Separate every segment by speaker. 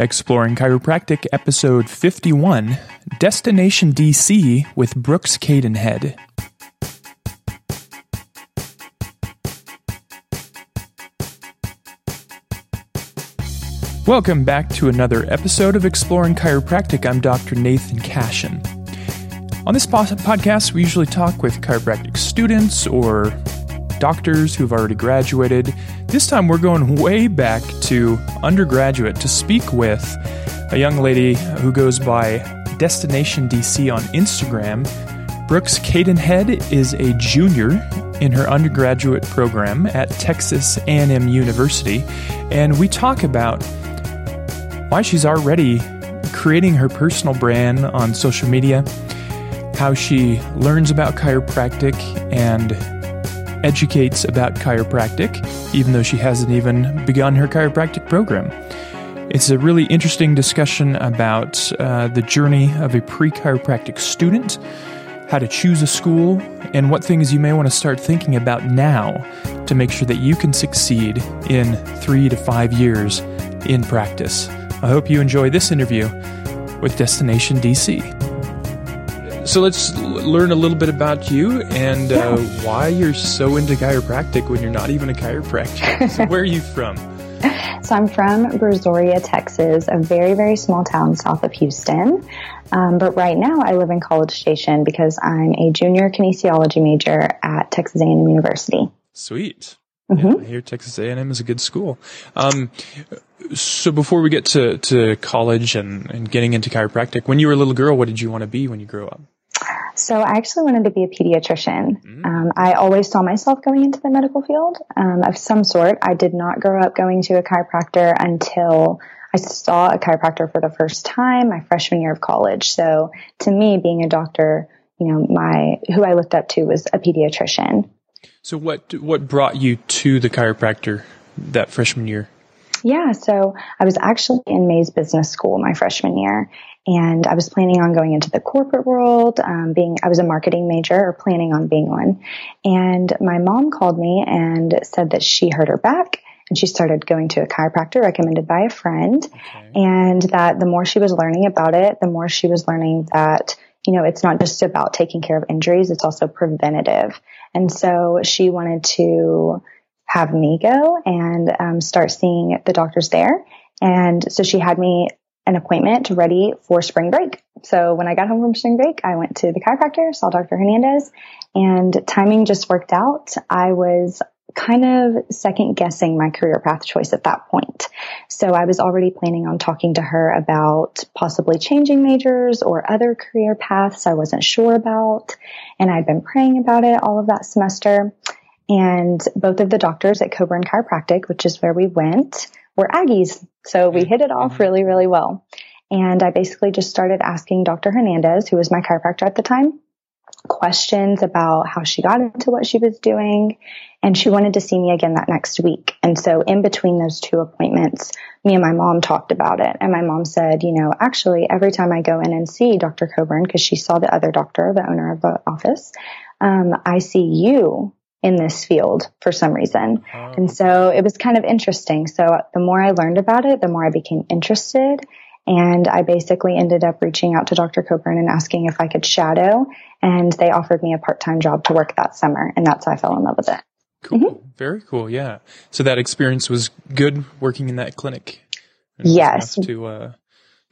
Speaker 1: Exploring Chiropractic, Episode 51 Destination DC with Brooks Cadenhead. Welcome back to another episode of Exploring Chiropractic. I'm Dr. Nathan Cashin. On this podcast, we usually talk with chiropractic students or doctors who've already graduated. This time, we're going way back to undergraduate to speak with a young lady who goes by Destination DC on Instagram. Brooks Cadenhead is a junior in her undergraduate program at Texas A&M University, and we talk about why she's already creating her personal brand on social media, how she learns about chiropractic and educates about chiropractic, even though she hasn't even begun her chiropractic program. It's a really interesting discussion about uh, the journey of a pre chiropractic student, how to choose a school, and what things you may want to start thinking about now to make sure that you can succeed in three to five years in practice. I hope you enjoy this interview with Destination DC. So let's learn a little bit about you and uh, why you're so into chiropractic when you're not even a chiropractor. so where are you from?
Speaker 2: So I'm from Brazoria, Texas, a very, very small town south of Houston. Um, but right now I live in College Station because I'm a junior kinesiology major at Texas A&M University.
Speaker 1: Sweet. Mm-hmm. Yeah, I hear Texas A&M is a good school. Um, so before we get to, to college and, and getting into chiropractic, when you were a little girl, what did you want to be when you grew up?
Speaker 2: So I actually wanted to be a pediatrician. Mm-hmm. Um, I always saw myself going into the medical field um, of some sort. I did not grow up going to a chiropractor until I saw a chiropractor for the first time my freshman year of college. So to me, being a doctor, you know, my who I looked up to was a pediatrician.
Speaker 1: So what what brought you to the chiropractor that freshman year?
Speaker 2: Yeah, so I was actually in Mays Business School my freshman year, and I was planning on going into the corporate world. Um, being I was a marketing major, or planning on being one. And my mom called me and said that she hurt her back, and she started going to a chiropractor recommended by a friend, okay. and that the more she was learning about it, the more she was learning that you know it's not just about taking care of injuries; it's also preventative. And so she wanted to have me go and um, start seeing the doctors there. And so she had me an appointment ready for spring break. So when I got home from spring break, I went to the chiropractor, saw Dr. Hernandez, and timing just worked out. I was kind of second guessing my career path choice at that point. So I was already planning on talking to her about possibly changing majors or other career paths I wasn't sure about. And I'd been praying about it all of that semester. And both of the doctors at Coburn Chiropractic, which is where we went, were Aggies. So we hit it off mm-hmm. really, really well. And I basically just started asking Dr. Hernandez, who was my chiropractor at the time, questions about how she got into what she was doing. And she wanted to see me again that next week. And so in between those two appointments, me and my mom talked about it. And my mom said, you know, actually every time I go in and see Dr. Coburn, because she saw the other doctor, the owner of the office, um, I see you in this field for some reason. Oh. And so it was kind of interesting. So the more I learned about it, the more I became interested. And I basically ended up reaching out to Dr. Coburn and asking if I could shadow. And they offered me a part time job to work that summer. And that's how I fell in love with it.
Speaker 1: Cool. Mm-hmm. Very cool. Yeah. So that experience was good working in that clinic.
Speaker 2: Yes.
Speaker 1: To, uh,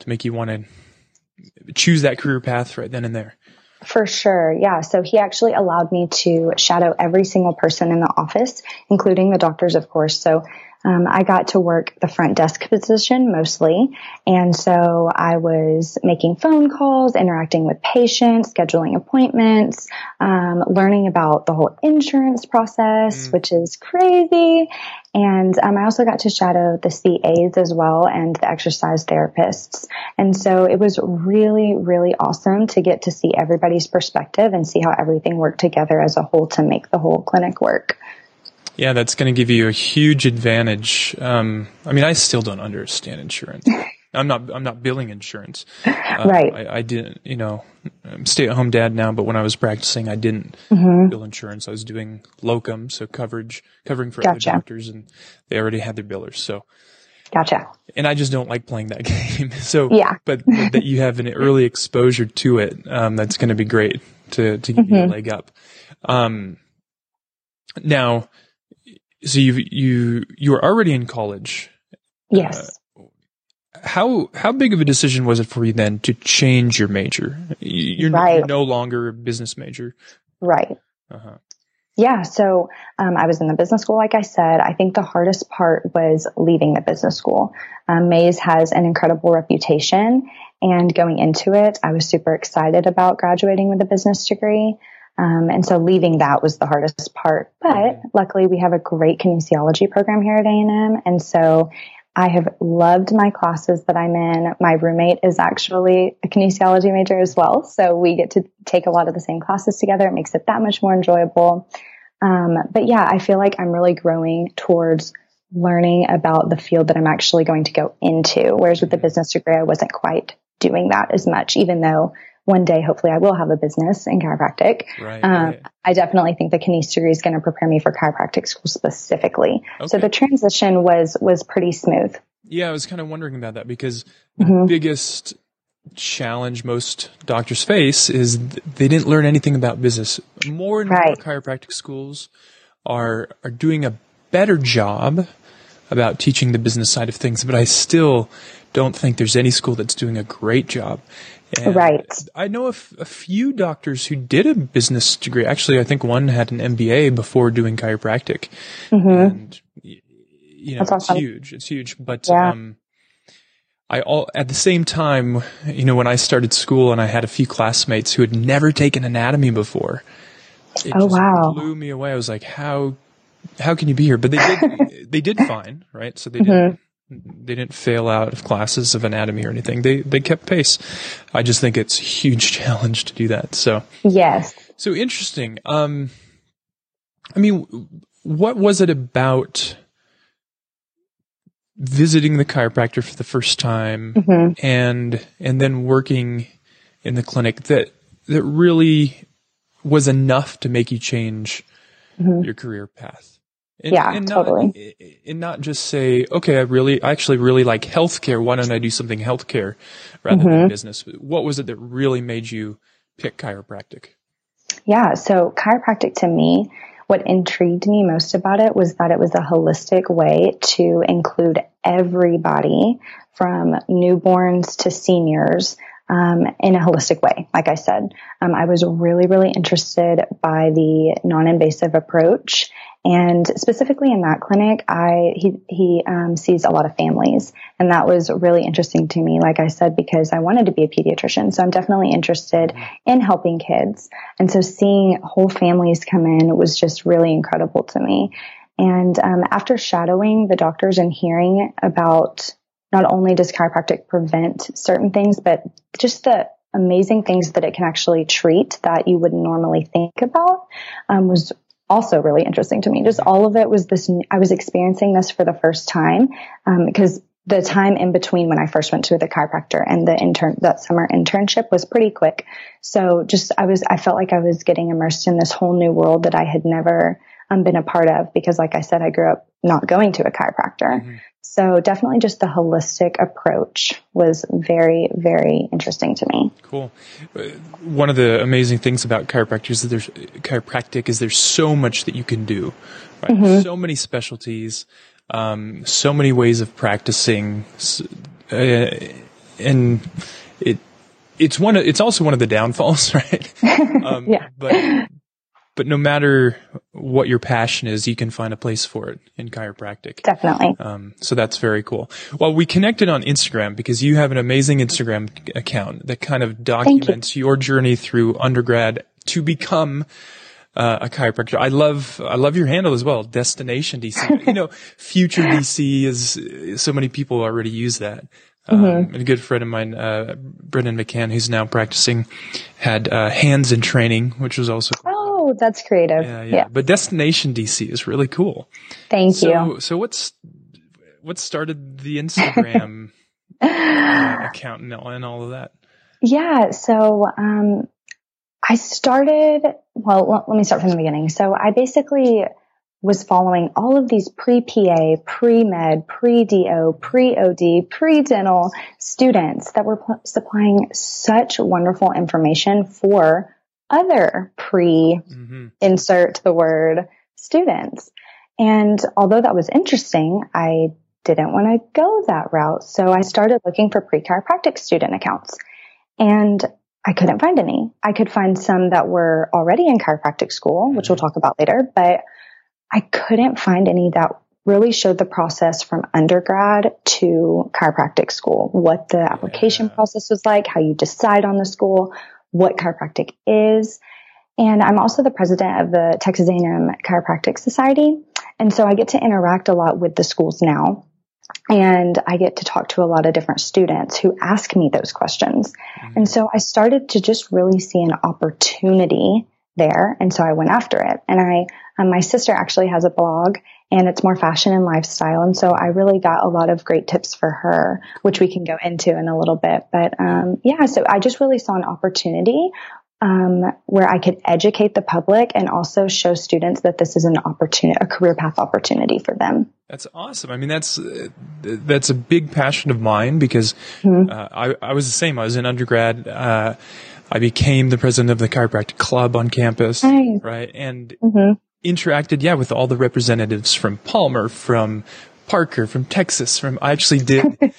Speaker 1: to make you want to choose that career path right then and there.
Speaker 2: For sure. Yeah. So he actually allowed me to shadow every single person in the office, including the doctors, of course. So um, I got to work the front desk position mostly. And so I was making phone calls, interacting with patients, scheduling appointments, um, learning about the whole insurance process, mm. which is crazy. And um, I also got to shadow the CAs as well and the exercise therapists. And so it was really, really awesome to get to see everybody's perspective and see how everything worked together as a whole to make the whole clinic work.
Speaker 1: Yeah, that's going to give you a huge advantage. Um, I mean, I still don't understand insurance. I'm not. I'm not billing insurance.
Speaker 2: Uh, right.
Speaker 1: I, I, didn't. You know, I'm stay-at-home dad now, but when I was practicing, I didn't mm-hmm. bill insurance. I was doing locum, so coverage, covering for gotcha. other doctors, and they already had their billers. So,
Speaker 2: Gotcha.
Speaker 1: And I just don't like playing that game. So,
Speaker 2: yeah.
Speaker 1: but, that you have an early exposure to it, um, that's going to be great to, to give mm-hmm. you a mm-hmm. leg up. Um, now, so you, you, you were already in college.
Speaker 2: Yes.
Speaker 1: Uh, how, how big of a decision was it for you then to change your major? You're, right. no longer a business major.
Speaker 2: Right. Uh-huh. Yeah. So, um, I was in the business school, like I said. I think the hardest part was leaving the business school. Um, Mays has an incredible reputation and going into it, I was super excited about graduating with a business degree. Um, and so leaving that was the hardest part, but mm-hmm. luckily we have a great kinesiology program here at A&M. And so I have loved my classes that I'm in. My roommate is actually a kinesiology major as well. So we get to take a lot of the same classes together. It makes it that much more enjoyable. Um, but yeah, I feel like I'm really growing towards learning about the field that I'm actually going to go into. Whereas with the business degree, I wasn't quite doing that as much, even though one day, hopefully I will have a business in chiropractic. Right, um, right. I definitely think the kinesiology degree is going to prepare me for chiropractic school specifically. Okay. So the transition was, was pretty smooth.
Speaker 1: Yeah. I was kind of wondering about that because mm-hmm. biggest challenge most doctors face is they didn't learn anything about business. More and right. more chiropractic schools are, are doing a better job about teaching the business side of things, but I still don't think there's any school that's doing a great job.
Speaker 2: And right.
Speaker 1: I know a, f- a few doctors who did a business degree. Actually, I think one had an MBA before doing chiropractic. Mm-hmm. And, you know, That's it's awesome. huge. It's huge. But, yeah. um, I all, at the same time, you know, when I started school and I had a few classmates who had never taken anatomy before. It
Speaker 2: oh, wow.
Speaker 1: blew me away. I was like, how, how can you be here? But they did, they did fine, right? So they mm-hmm. didn't, they didn't fail out of classes of anatomy or anything. They they kept pace. I just think it's a huge challenge to do that. So
Speaker 2: yes.
Speaker 1: So interesting. Um, I mean, what was it about visiting the chiropractor for the first time mm-hmm. and and then working in the clinic that that really was enough to make you change mm-hmm. your career path?
Speaker 2: And, yeah, and not, totally.
Speaker 1: And not just say, okay, I really, I actually really like healthcare. Why don't I do something healthcare rather mm-hmm. than business? What was it that really made you pick chiropractic?
Speaker 2: Yeah. So chiropractic to me, what intrigued me most about it was that it was a holistic way to include everybody from newborns to seniors um, in a holistic way. Like I said, um, I was really, really interested by the non-invasive approach and specifically in that clinic, I he he um, sees a lot of families, and that was really interesting to me. Like I said, because I wanted to be a pediatrician, so I'm definitely interested in helping kids. And so seeing whole families come in was just really incredible to me. And um, after shadowing the doctors and hearing about not only does chiropractic prevent certain things, but just the amazing things that it can actually treat that you wouldn't normally think about um, was also really interesting to me. Just all of it was this, I was experiencing this for the first time, um, because the time in between when I first went to the chiropractor and the intern, that summer internship was pretty quick. So just, I was, I felt like I was getting immersed in this whole new world that I had never um, been a part of because like I said, I grew up not going to a chiropractor. Mm-hmm. So definitely just the holistic approach was very, very interesting to me.
Speaker 1: Cool. Uh, one of the amazing things about chiropractic is that there's chiropractic is there's so much that you can do. Right? Mm-hmm. So many specialties, um, so many ways of practicing, uh, and it it's one. Of, it's also one of the downfalls, right?
Speaker 2: Um, yeah.
Speaker 1: But but no matter what your passion is, you can find a place for it in chiropractic.
Speaker 2: Definitely.
Speaker 1: Um, so that's very cool. Well, we connected on Instagram because you have an amazing Instagram account that kind of documents you. your journey through undergrad to become uh, a chiropractor. I love, I love your handle as well. Destination DC. you know, future DC is so many people already use that. Um, mm-hmm. and a good friend of mine, uh, Brendan McCann, who's now practicing, had uh, hands in training, which was also
Speaker 2: cool. Oh, that's creative.
Speaker 1: Yeah, yeah, yeah. But Destination DC is really cool.
Speaker 2: Thank
Speaker 1: so,
Speaker 2: you.
Speaker 1: So what's what started the Instagram uh, account and all, and all of that?
Speaker 2: Yeah. So um, I started. Well, let me start from the beginning. So I basically was following all of these pre-PA, pre-med, pre-DO, pre-OD, pre-dental students that were p- supplying such wonderful information for other pre-insert mm-hmm. the word students. And although that was interesting, I didn't want to go that route. So I started looking for pre-chiropractic student accounts and I couldn't find any. I could find some that were already in chiropractic school, which we'll mm-hmm. talk about later, but I couldn't find any that really showed the process from undergrad to chiropractic school, what the application yeah. process was like, how you decide on the school, what chiropractic is. And I'm also the president of the Texas A&M Chiropractic Society. And so I get to interact a lot with the schools now. And I get to talk to a lot of different students who ask me those questions. Mm-hmm. And so I started to just really see an opportunity there. And so I went after it. And I, um, my sister actually has a blog and it's more fashion and lifestyle. And so I really got a lot of great tips for her, which we can go into in a little bit. But, um, yeah, so I just really saw an opportunity um, where I could educate the public and also show students that this is an opportunity, a career path opportunity for them.
Speaker 1: That's awesome. I mean, that's uh, that's a big passion of mine because mm-hmm. uh, I, I was the same. I was in undergrad. Uh, I became the president of the chiropractic club on campus, nice. right? And mm-hmm. Interacted, yeah, with all the representatives from Palmer, from Parker, from Texas, from, I actually did,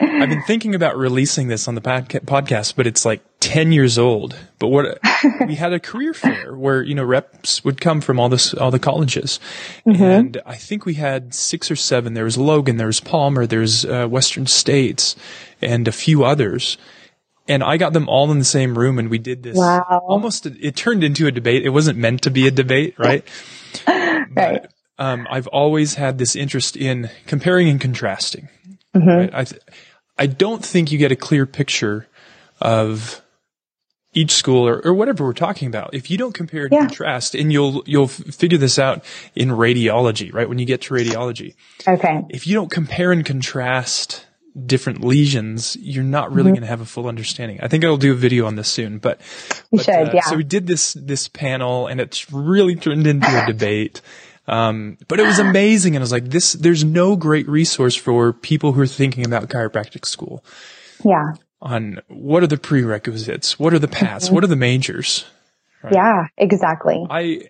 Speaker 1: I've been thinking about releasing this on the podcast, but it's like 10 years old. But what, we had a career fair where, you know, reps would come from all this, all the colleges. Mm-hmm. And I think we had six or seven. There was Logan, there was Palmer, there's uh, Western States and a few others and I got them all in the same room and we did this wow. almost, it turned into a debate. It wasn't meant to be a debate, right? right. But, um, I've always had this interest in comparing and contrasting. Mm-hmm. Right? I, th- I don't think you get a clear picture of each school or, or whatever we're talking about. If you don't compare and yeah. contrast, and you'll you'll figure this out in radiology, right? When you get to radiology,
Speaker 2: okay.
Speaker 1: If you don't compare and contrast different lesions, you're not really mm-hmm. going to have a full understanding. I think I'll do a video on this soon, but,
Speaker 2: you but, should, uh, yeah.
Speaker 1: So we did this, this panel and it's really turned into a debate. Um, but it was amazing. And I was like, this, there's no great resource for people who are thinking about chiropractic school.
Speaker 2: Yeah.
Speaker 1: On what are the prerequisites? What are the paths? Mm-hmm. What are the majors?
Speaker 2: Right? Yeah, exactly.
Speaker 1: I,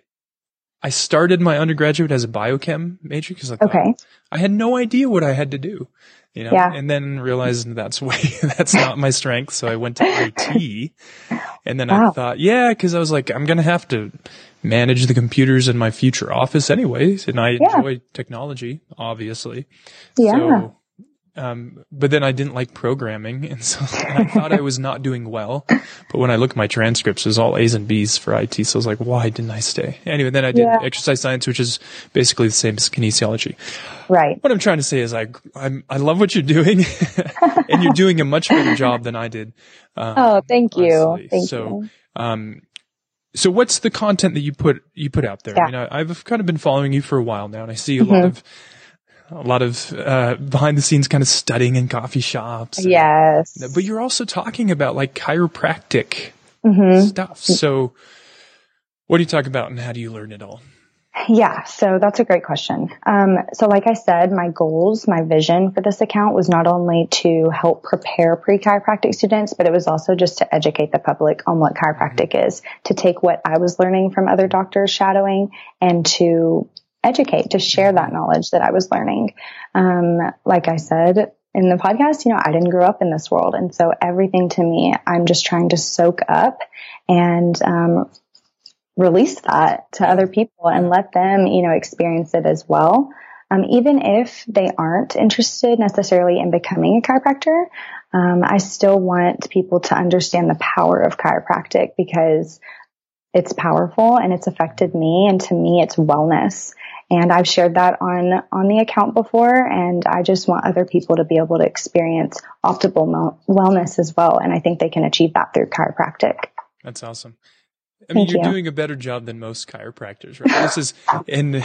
Speaker 1: I started my undergraduate as a biochem major because I thought okay. I had no idea what I had to do you know, yeah. and then realized that's way, that's not my strength. So I went to IT and then wow. I thought, yeah, cause I was like, I'm going to have to manage the computers in my future office anyways. And I yeah. enjoy technology, obviously. Yeah. So um, but then I didn't like programming, and so I thought I was not doing well. But when I look at my transcripts, it was all A's and B's for IT. So I was like, why didn't I stay? Anyway, then I did yeah. exercise science, which is basically the same as kinesiology.
Speaker 2: Right.
Speaker 1: What I'm trying to say is I I'm, I love what you're doing, and you're doing a much better job than I did.
Speaker 2: Um, oh, thank you. Thank
Speaker 1: so,
Speaker 2: you.
Speaker 1: Um, so what's the content that you put you put out there? Yeah. I mean, I, have kind of been following you for a while now, and I see a mm-hmm. lot of a lot of uh, behind the scenes kind of studying in coffee shops.
Speaker 2: And, yes.
Speaker 1: But you're also talking about like chiropractic mm-hmm. stuff. So what do you talk about and how do you learn it all?
Speaker 2: Yeah, so that's a great question. Um, so like I said, my goals, my vision for this account was not only to help prepare pre-chiropractic students, but it was also just to educate the public on what chiropractic mm-hmm. is, to take what I was learning from other doctors shadowing and to educate, to share that knowledge that I was learning. Um, like I said in the podcast, you know, I didn't grow up in this world. And so everything to me, I'm just trying to soak up and, um, release that to other people and let them, you know, experience it as well. Um, even if they aren't interested necessarily in becoming a chiropractor, um, I still want people to understand the power of chiropractic because it's powerful and it's affected me. And to me, it's wellness. And I've shared that on, on the account before. And I just want other people to be able to experience optimal wellness as well. And I think they can achieve that through chiropractic.
Speaker 1: That's awesome. I mean, Thank you're you. doing a better job than most chiropractors, right? This is, and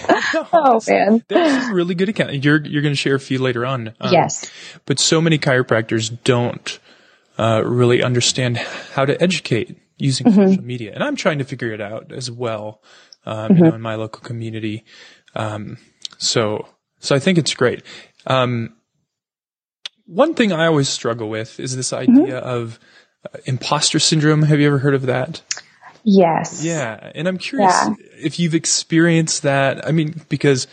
Speaker 2: oh man,
Speaker 1: there's some really good account. You're you're going to share a few later on.
Speaker 2: Um, yes,
Speaker 1: but so many chiropractors don't uh, really understand how to educate using mm-hmm. social media, and I'm trying to figure it out as well. Um, mm-hmm. you know, in my local community, Um, so, so I think it's great. Um, one thing I always struggle with is this idea mm-hmm. of uh, imposter syndrome. Have you ever heard of that?
Speaker 2: Yes.
Speaker 1: Yeah. And I'm curious yeah. if you've experienced that. I mean, because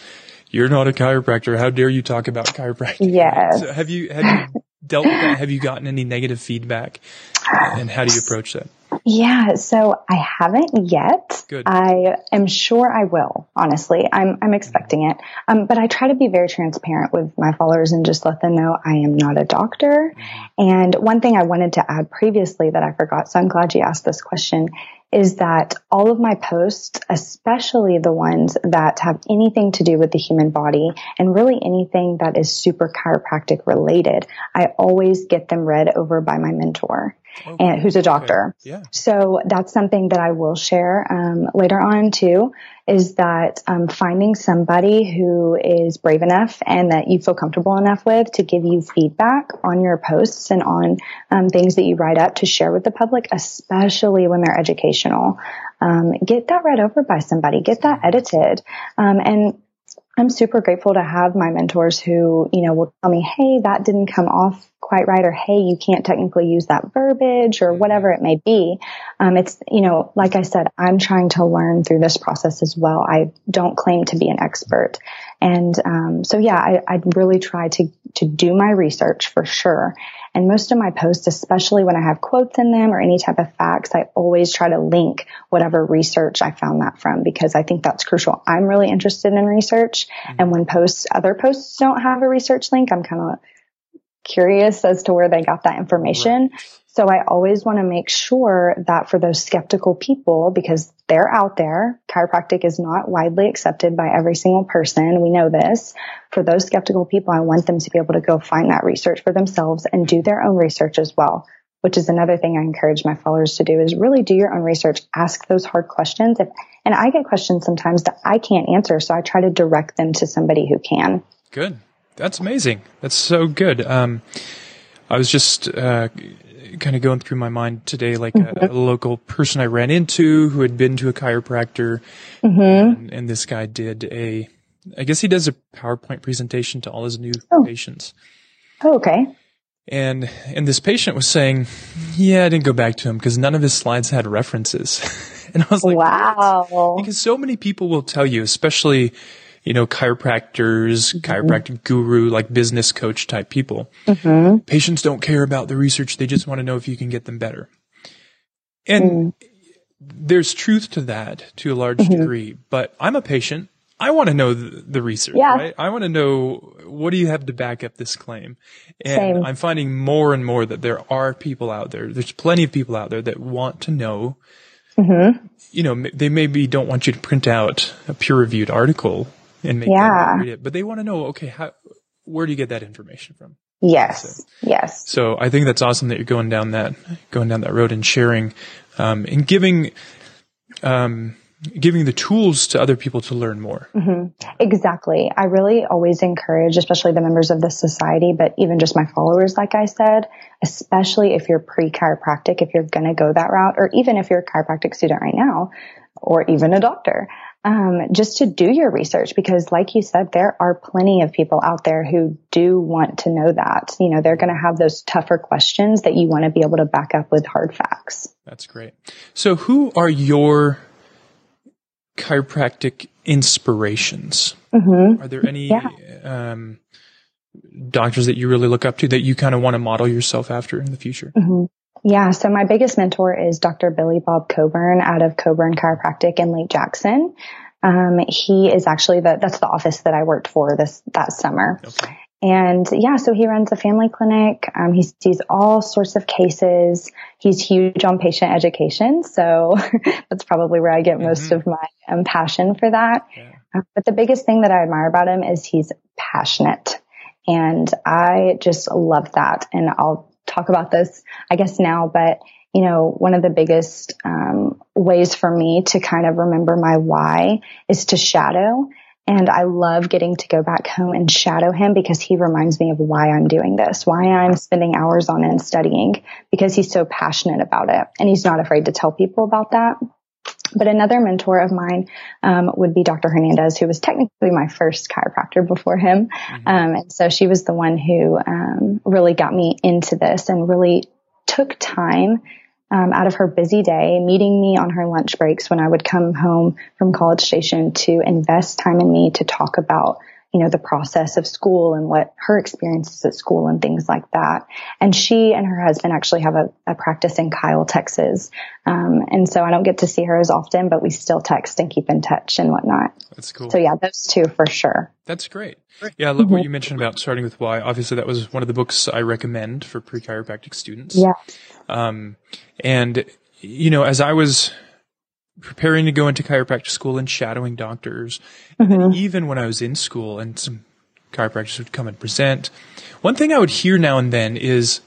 Speaker 1: you're not a chiropractor. How dare you talk about chiropractic?
Speaker 2: Yes.
Speaker 1: So have you, have you dealt with that? Have you gotten any negative feedback? And how do you approach that?
Speaker 2: Yeah, so I haven't yet.
Speaker 1: Good.
Speaker 2: I am sure I will, honestly. I'm, I'm expecting it. Um, but I try to be very transparent with my followers and just let them know I am not a doctor. Mm-hmm. And one thing I wanted to add previously that I forgot, so I'm glad you asked this question, is that all of my posts, especially the ones that have anything to do with the human body and really anything that is super chiropractic related, I always get them read over by my mentor. Okay. and who's a doctor.
Speaker 1: Okay. Yeah.
Speaker 2: So that's something that I will share um, later on too. Is that um, finding somebody who is brave enough and that you feel comfortable enough with to give you feedback on your posts and on um, things that you write up to share with the public, especially when they're educational. Um, get that read over by somebody. Get that edited. Um, and I'm super grateful to have my mentors who, you know, will tell me, Hey, that didn't come off quite right. Or, Hey, you can't technically use that verbiage or whatever it may be. Um, it's, you know, like I said, I'm trying to learn through this process as well. I don't claim to be an expert. And, um, so yeah, I, I really try to, to do my research for sure. And most of my posts, especially when I have quotes in them or any type of facts, I always try to link whatever research I found that from because I think that's crucial. I'm really interested in research. Mm-hmm. And when posts, other posts don't have a research link, I'm kind of curious as to where they got that information. Right. So I always want to make sure that for those skeptical people, because they're out there, chiropractic is not widely accepted by every single person. We know this. For those skeptical people, I want them to be able to go find that research for themselves and do their own research as well. Which is another thing I encourage my followers to do is really do your own research. Ask those hard questions. If, and I get questions sometimes that I can't answer. So I try to direct them to somebody who can.
Speaker 1: Good. That's amazing. That's so good. Um, I was just, uh, kind of going through my mind today, like mm-hmm. a, a, local person I ran into who had been to a chiropractor, mm-hmm. and, and, this guy did a, I guess he does a PowerPoint presentation to all his new oh. patients.
Speaker 2: Oh, okay.
Speaker 1: And and this patient was saying, "Yeah, I didn't go back to him because none of his slides had references." and I was like,
Speaker 2: "Wow!"
Speaker 1: What? Because so many people will tell you, especially you know, chiropractors, mm-hmm. chiropractic guru, like business coach type people. Mm-hmm. Patients don't care about the research. They just want to know if you can get them better. And mm. there's truth to that to a large mm-hmm. degree, but I'm a patient. I want to know the, the research, yeah. right? I want to know what do you have to back up this claim? And Same. I'm finding more and more that there are people out there. There's plenty of people out there that want to know Mm-hmm. you know, they maybe don't want you to print out a peer reviewed article and make yeah. read it. But they want to know, okay, how, where do you get that information from?
Speaker 2: Yes. So, yes.
Speaker 1: So I think that's awesome that you're going down that, going down that road and sharing, um, and giving, um, giving the tools to other people to learn more.
Speaker 2: Mm-hmm. Exactly. I really always encourage, especially the members of the society, but even just my followers, like I said, especially if you're pre-chiropractic, if you're going to go that route, or even if you're a chiropractic student right now, or even a doctor, um, just to do your research because like you said, there are plenty of people out there who do want to know that. You know, they're going to have those tougher questions that you want to be able to back up with hard facts.
Speaker 1: That's great. So who are your chiropractic inspirations? Mm-hmm. Are there any, yeah. um, doctors that you really look up to that you kind of want to model yourself after in the future?
Speaker 2: Mm-hmm. Yeah. So my biggest mentor is Dr. Billy Bob Coburn out of Coburn Chiropractic in Lake Jackson. Um, he is actually the, that's the office that I worked for this, that summer. Okay. And yeah, so he runs a family clinic. Um, he sees all sorts of cases. He's huge on patient education. So that's probably where I get most mm-hmm. of my um, passion for that. Yeah. Uh, but the biggest thing that I admire about him is he's passionate. And I just love that. And I'll talk about this, I guess now, but you know, one of the biggest um, ways for me to kind of remember my why is to shadow. And I love getting to go back home and shadow him because he reminds me of why I'm doing this, why I'm spending hours on end studying because he's so passionate about it and he's not afraid to tell people about that. But another mentor of mine um, would be Dr. Hernandez, who was technically my first chiropractor before him. Mm-hmm. Um, and so she was the one who um, really got me into this and really took time um, out of her busy day, meeting me on her lunch breaks when I would come home from College Station to invest time in me to talk about you know, the process of school and what her experiences at school and things like that. And she and her husband actually have a, a practice in Kyle, Texas. Um, and so I don't get to see her as often, but we still text and keep in touch and whatnot.
Speaker 1: That's cool.
Speaker 2: So yeah, those two for sure.
Speaker 1: That's great. Yeah, I love mm-hmm. what you mentioned about starting with why. Obviously, that was one of the books I recommend for pre-chiropractic students.
Speaker 2: Yeah.
Speaker 1: Um, and you know, as I was preparing to go into chiropractic school and shadowing doctors. Mm-hmm. And even when I was in school and some chiropractors would come and present, one thing I would hear now and then is,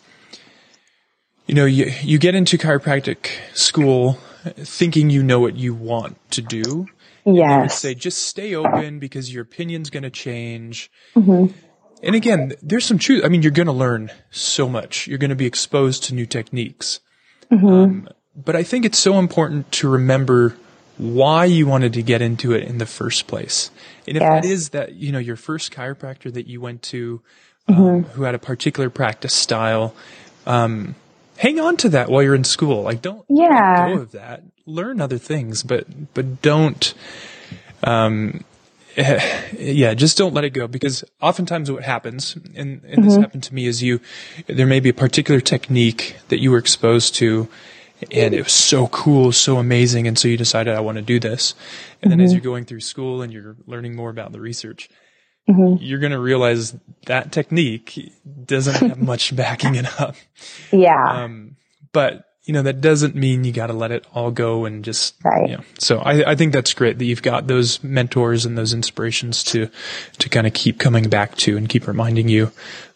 Speaker 1: you know, you, you get into chiropractic school thinking you know what you want to do.
Speaker 2: Yes.
Speaker 1: say, just stay open because your opinion's going to change. Mm-hmm. And again, there's some truth. I mean, you're going to learn so much. You're going to be exposed to new techniques. Mm-hmm. Um, but I think it's so important to remember why you wanted to get into it in the first place. And if yes. that is that, you know, your first chiropractor that you went to, um, mm-hmm. who had a particular practice style, um, hang on to that while you're in school. Like don't
Speaker 2: yeah.
Speaker 1: let go of that. Learn other things, but, but don't, um, yeah, just don't let it go because oftentimes what happens, and, and mm-hmm. this happened to me, is you, there may be a particular technique that you were exposed to and it was so cool, so amazing. And so you decided, I want to do this. And mm-hmm. then as mm-hmm. you're going through school and you're learning more about the research, mm-hmm. you're going to realize that technique doesn't have much backing it up.
Speaker 2: Yeah.
Speaker 1: Um, but you know, that doesn't mean you got to let it all go and just,
Speaker 2: right.
Speaker 1: you know, so I, I think that's great that you've got those mentors and those inspirations to, to kind of keep coming back to and keep reminding you,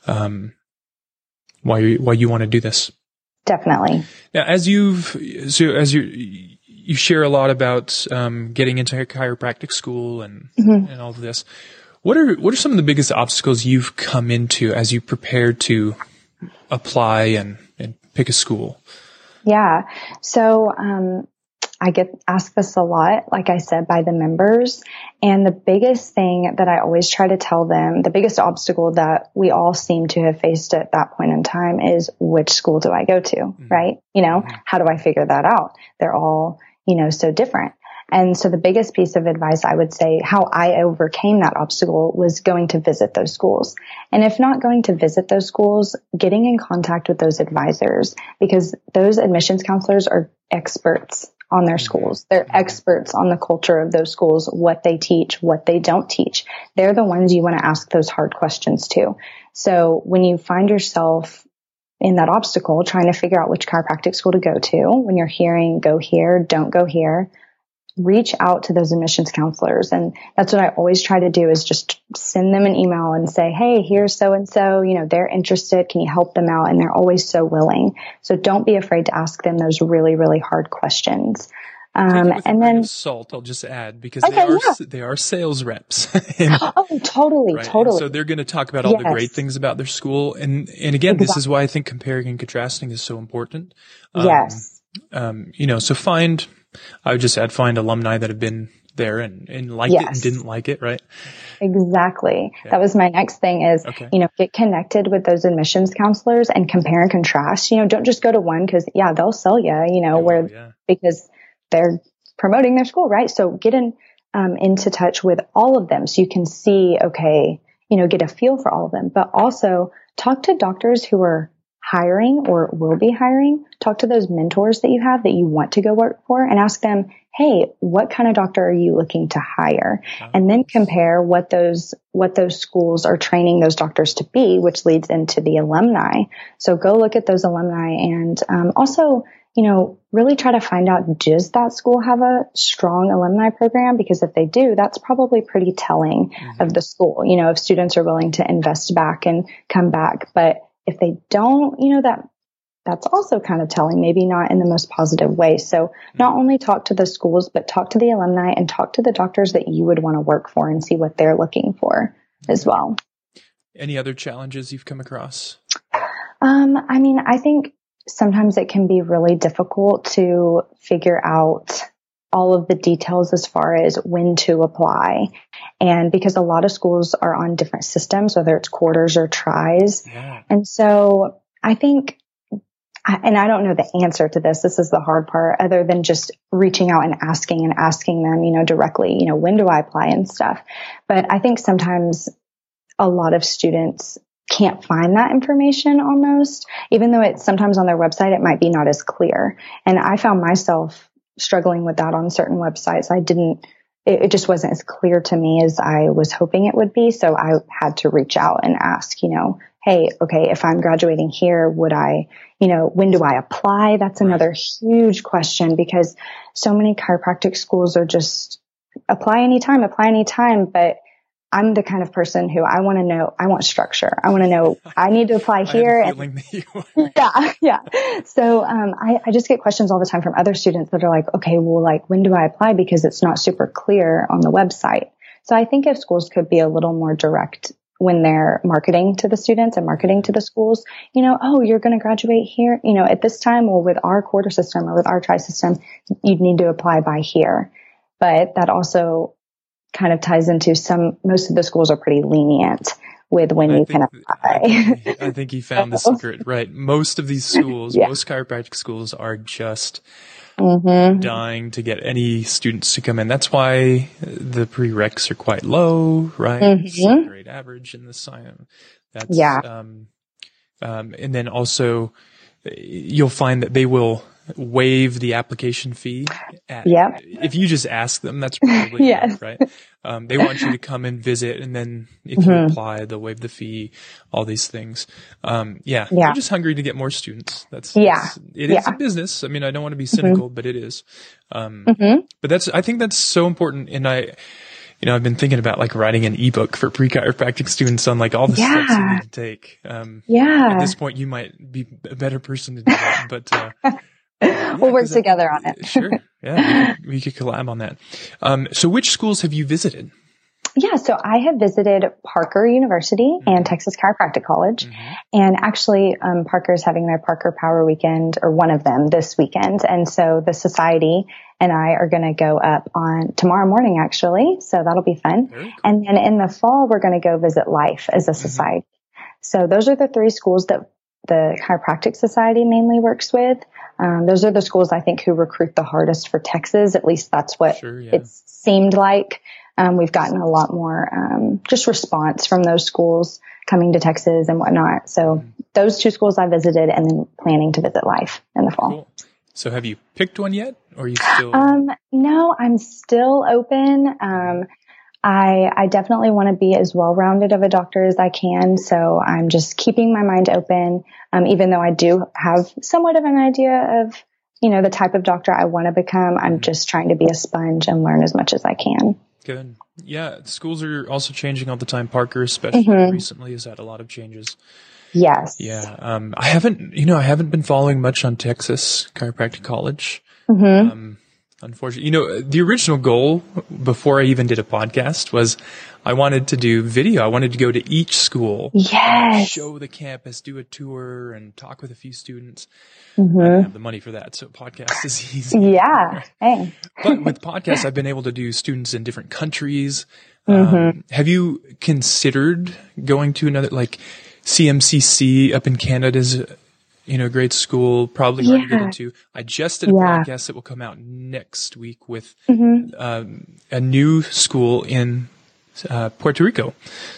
Speaker 1: um, why you, why you want to do this.
Speaker 2: Definitely.
Speaker 1: Now, as you've so as you you share a lot about um, getting into chiropractic school and mm-hmm. and all of this. What are what are some of the biggest obstacles you've come into as you prepared to apply and and pick a school?
Speaker 2: Yeah. So um, I get asked this a lot, like I said, by the members. And the biggest thing that I always try to tell them, the biggest obstacle that we all seem to have faced at that point in time is which school do I go to? Mm-hmm. Right? You know, mm-hmm. how do I figure that out? They're all, you know, so different. And so the biggest piece of advice I would say how I overcame that obstacle was going to visit those schools. And if not going to visit those schools, getting in contact with those advisors because those admissions counselors are experts on their schools. They're mm-hmm. experts on the culture of those schools, what they teach, what they don't teach. They're the ones you want to ask those hard questions to. So when you find yourself in that obstacle trying to figure out which chiropractic school to go to, when you're hearing go here, don't go here, reach out to those admissions counselors. And that's what I always try to do is just send them an email and say, Hey, here's so and so, you know, they're interested. Can you help them out? And they're always so willing. So don't be afraid to ask them those really, really hard questions.
Speaker 1: Um, and then salt, I'll just add because okay, they are, yeah. they are sales reps.
Speaker 2: and, oh, totally, right? totally.
Speaker 1: And so they're going to talk about all yes. the great things about their school. And, and again, exactly. this is why I think comparing and contrasting is so important.
Speaker 2: Um, yes.
Speaker 1: Um, you know, so find, I would just add find alumni that have been there and, and liked yes. it and didn't like it, right?
Speaker 2: Exactly. Yeah. That was my next thing is, okay. you know, get connected with those admissions counselors and compare and contrast. You know, don't just go to one because yeah, they'll sell you, you know, where yeah. because they're promoting their school, right? So get in, um, into touch with all of them so you can see, okay, you know, get a feel for all of them, but also talk to doctors who are hiring or will be hiring, talk to those mentors that you have that you want to go work for and ask them, Hey, what kind of doctor are you looking to hire? And then compare what those, what those schools are training those doctors to be, which leads into the alumni. So go look at those alumni and, um, also, you know, really try to find out does that school have a strong alumni program? Because if they do, that's probably pretty telling mm-hmm. of the school. You know, if students are willing to invest back and come back, but if they don't, you know, that that's also kind of telling, maybe not in the most positive way. So not only talk to the schools, but talk to the alumni and talk to the doctors that you would want to work for and see what they're looking for as well.
Speaker 1: Any other challenges you've come across?
Speaker 2: Um, I mean, I think sometimes it can be really difficult to figure out all of the details as far as when to apply. And because a lot of schools are on different systems, whether it's quarters or tries.
Speaker 1: Yeah.
Speaker 2: And so I think, and I don't know the answer to this. This is the hard part other than just reaching out and asking and asking them, you know, directly, you know, when do I apply and stuff. But I think sometimes a lot of students can't find that information almost, even though it's sometimes on their website, it might be not as clear. And I found myself struggling with that on certain websites. I didn't, it, it, just wasn't as clear to me as I was hoping it would be. So I had to reach out and ask, you know, hey, okay, if I'm graduating here, would I, you know, when do I apply? That's another huge question because so many chiropractic schools are just apply anytime, apply anytime, but I'm the kind of person who I want to know, I want structure. I want to know, I need to apply here.
Speaker 1: And,
Speaker 2: yeah, yeah. So, um, I, I just get questions all the time from other students that are like, okay, well, like, when do I apply? Because it's not super clear on the website. So I think if schools could be a little more direct when they're marketing to the students and marketing to the schools, you know, oh, you're going to graduate here, you know, at this time or with our quarter system or with our tri system, you'd need to apply by here. But that also kind of ties into some, most of the schools are pretty lenient with when I you think, can apply.
Speaker 1: I think, I think he found the secret, right? Most of these schools, yeah. most chiropractic schools are just mm-hmm. dying to get any students to come in. That's why the prereqs are quite low, right? Mm-hmm. Grade average in the science. That's,
Speaker 2: yeah.
Speaker 1: Um, um, and then also you'll find that they will waive the application fee.
Speaker 2: At, yep.
Speaker 1: If you just ask them, that's probably yes. right. Um, they want you to come and visit, and then if mm-hmm. you apply, they'll waive the fee. All these things. Um, yeah, yeah. They're just hungry to get more students. That's
Speaker 2: yeah.
Speaker 1: That's, it yeah. is a business. I mean, I don't want to be cynical, mm-hmm. but it is. Um, mm-hmm. but that's I think that's so important, and I you know, I've been thinking about like writing an ebook for pre-chiropractic students on like all the yeah. steps you need to take. Um,
Speaker 2: yeah.
Speaker 1: At this point, you might be a better person to do that, but, uh,
Speaker 2: yeah, we'll work together on it.
Speaker 1: sure. Yeah. We could, we could, collab on that. Um, so which schools have you visited?
Speaker 2: Yeah, so I have visited Parker University mm-hmm. and Texas Chiropractic College, mm-hmm. and actually, um, Parker's having their Parker Power Weekend, or one of them this weekend, and so the society and I are going to go up on tomorrow morning, actually, so that'll be fun. Cool. And then in the fall, we're going to go visit Life as a mm-hmm. society. So those are the three schools that the Chiropractic Society mainly works with. Um, those are the schools I think who recruit the hardest for Texas. At least that's what sure, yeah. it seemed like. Um, we've gotten a lot more um, just response from those schools coming to Texas and whatnot. So mm-hmm. those two schools I visited, and then planning to visit Life in the fall. Cool.
Speaker 1: So have you picked one yet, or are you still?
Speaker 2: Um, no, I'm still open. Um, I, I definitely want to be as well rounded of a doctor as I can. So I'm just keeping my mind open. Um, even though I do have somewhat of an idea of, you know, the type of doctor I want to become, I'm just trying to be a sponge and learn as much as I can.
Speaker 1: Good. Yeah. Schools are also changing all the time. Parker, especially mm-hmm. recently, has had a lot of changes.
Speaker 2: Yes.
Speaker 1: Yeah. Um, I haven't, you know, I haven't been following much on Texas Chiropractic College. Mm-hmm. Um, unfortunately. You know, the original goal before I even did a podcast was I wanted to do video. I wanted to go to each school,
Speaker 2: yes,
Speaker 1: show the campus, do a tour, and talk with a few students. Mm-hmm. I have the money for that, so podcast is easy.
Speaker 2: Yeah, hey.
Speaker 1: but with podcasts, I've been able to do students in different countries. Mm-hmm. Um, have you considered going to another like CMCC up in Canada's you know, great school, probably hard yeah. to get into. I just did a yeah. podcast that will come out next week with mm-hmm. um, a new school in uh, Puerto Rico.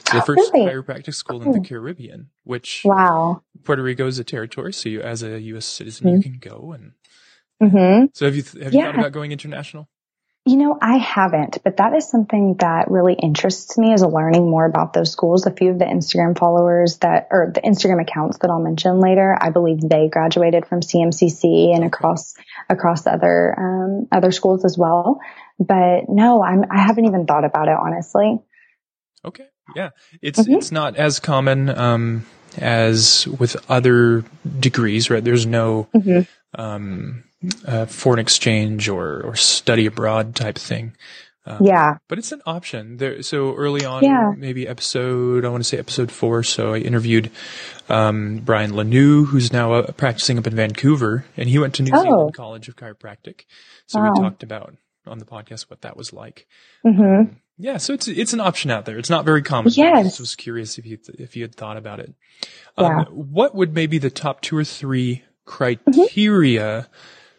Speaker 1: So the first really? chiropractic school in the Caribbean, which
Speaker 2: wow,
Speaker 1: Puerto Rico is a territory, so you, as a U.S. citizen, mm-hmm. you can go and. Mm-hmm. So have you have you thought about going international?
Speaker 2: You know, I haven't, but that is something that really interests me is learning more about those schools. A few of the Instagram followers that, or the Instagram accounts that I'll mention later, I believe they graduated from CMCC and across, across other, um, other schools as well. But no, I'm, I haven't even thought about it, honestly.
Speaker 1: Okay. Yeah. It's, mm-hmm. it's not as common, um, as with other degrees, right? There's no, mm-hmm. um, uh, foreign exchange or, or study abroad type thing.
Speaker 2: Um, yeah.
Speaker 1: But it's an option. There, so early on, yeah. maybe episode, I want to say episode four. So I interviewed um, Brian Lanou, who's now uh, practicing up in Vancouver, and he went to New oh. Zealand College of Chiropractic. So wow. we talked about on the podcast what that was like.
Speaker 2: hmm
Speaker 1: Um, yeah, so it's it's an option out there. It's not very common. but I
Speaker 2: Yes.
Speaker 1: just was curious if you if you had thought about it.
Speaker 2: Yeah.
Speaker 1: Um, what would maybe the top two or three
Speaker 2: Mm-hmm.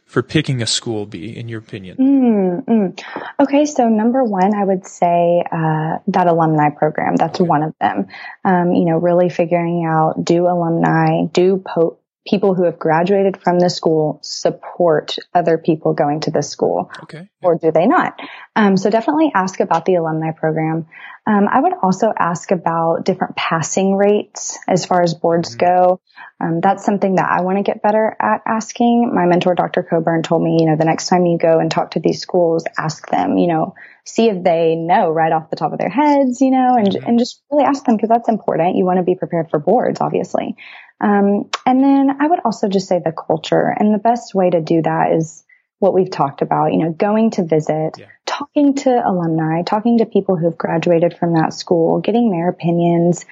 Speaker 1: For picking a school be, in your opinion?
Speaker 2: Mm, mm. Okay, so number one, I would say uh, that alumni program. That's one of them. Um, you know, really figuring out do alumni, do po- people who have graduated from the school support other people going to the school,
Speaker 1: Okay.
Speaker 2: or do they not? Um, so definitely ask about the alumni program. Um, I would also ask about different passing rates as far as boards go. Um, that's something that I want to get better at asking. My mentor, Dr. Coburn, told me, you know, the next time you go and talk to these schools, ask them, you know, see if they know right off the top of their heads, you know, and and just really ask them because that's important. You want to be prepared for boards, obviously. Um, and then I would also just say the culture, and the best way to do that is what we've talked about. You know, going to visit,
Speaker 1: Yeah.
Speaker 2: Talking to alumni, talking to people who've graduated from that school, getting their opinions,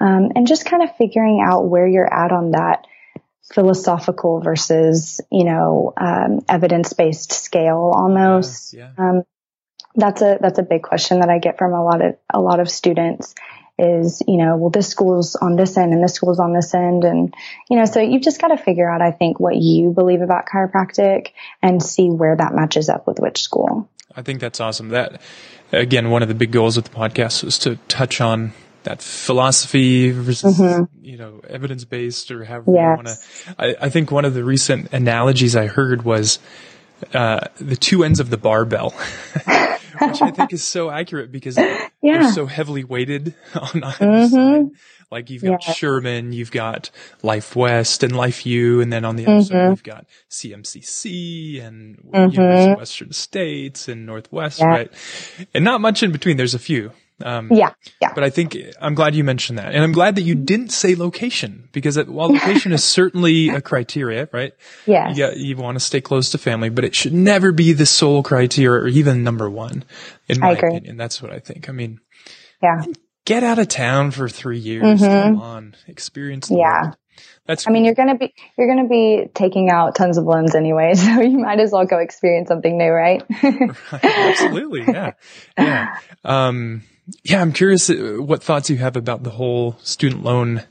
Speaker 2: um, and just kind of figuring out where you're at on that philosophical versus, you know, um, evidence-based scale almost.
Speaker 1: Yeah.
Speaker 2: Um, that's a that's a big question that I get from a lot of a lot of students is you know well this school's on this end and this school's on this end and you know so you've just got to figure out I think what you believe about chiropractic and see where that matches up with which school.
Speaker 1: I think that's awesome. That again, one of the big goals of the podcast was to touch on that philosophy versus you know evidence based or however you want to. I, I think one of the recent analogies I heard was uh, the two ends of the barbell, which I think is so accurate because
Speaker 2: Yeah.
Speaker 1: they're so heavily weighted on either mm-hmm. side. Like you've got
Speaker 2: Yeah.
Speaker 1: Sherman, you've got Life West and Life U, and then on the other side mm-hmm. you've got CMCC and of mm-hmm. Western States and Northwest,
Speaker 2: Yeah.
Speaker 1: right? And not much in between. There's a few. Um,
Speaker 2: Yeah, yeah,
Speaker 1: but I think I'm glad you mentioned that, and I'm glad that you didn't say location because it, while location is certainly a criteria, right?
Speaker 2: Yeah.
Speaker 1: You got, you want to stay close to family, but it should never be the sole criteria or even number one. In my
Speaker 2: I agree.
Speaker 1: opinion, that's what I think. I mean,
Speaker 2: yeah.
Speaker 1: get out of town for three years. Come on, experience. The
Speaker 2: Mm-hmm. Yeah.
Speaker 1: world. That's.
Speaker 2: I mean, you're gonna be you're gonna be taking out tons of loans anyway, so you might as well go experience something new, right?
Speaker 1: Absolutely, yeah, yeah, um, yeah. I'm curious uh, what thoughts you have about the whole student loan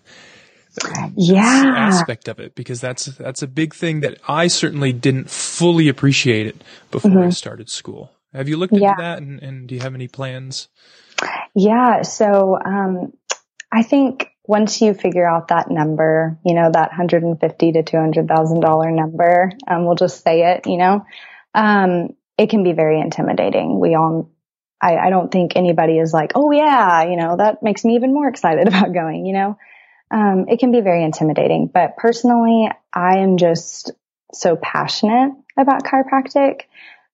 Speaker 2: yeah,
Speaker 1: aspect of it because that's that's a big thing that I certainly didn't fully appreciate it before I started school. Have you looked into
Speaker 2: Mm-hmm. Yeah.
Speaker 1: that, and, and do you have any plans?
Speaker 2: yeah. So, um, I think once you figure out that number, you know, that hundred and fifty to two hundred thousand dollar number, um, we'll just say it, you know, um, it can be very intimidating. We all, I, I don't think anybody is like, oh yeah, you know, that makes me even more excited about going, you know. Um, it can be very intimidating, but personally, I am just so passionate about chiropractic.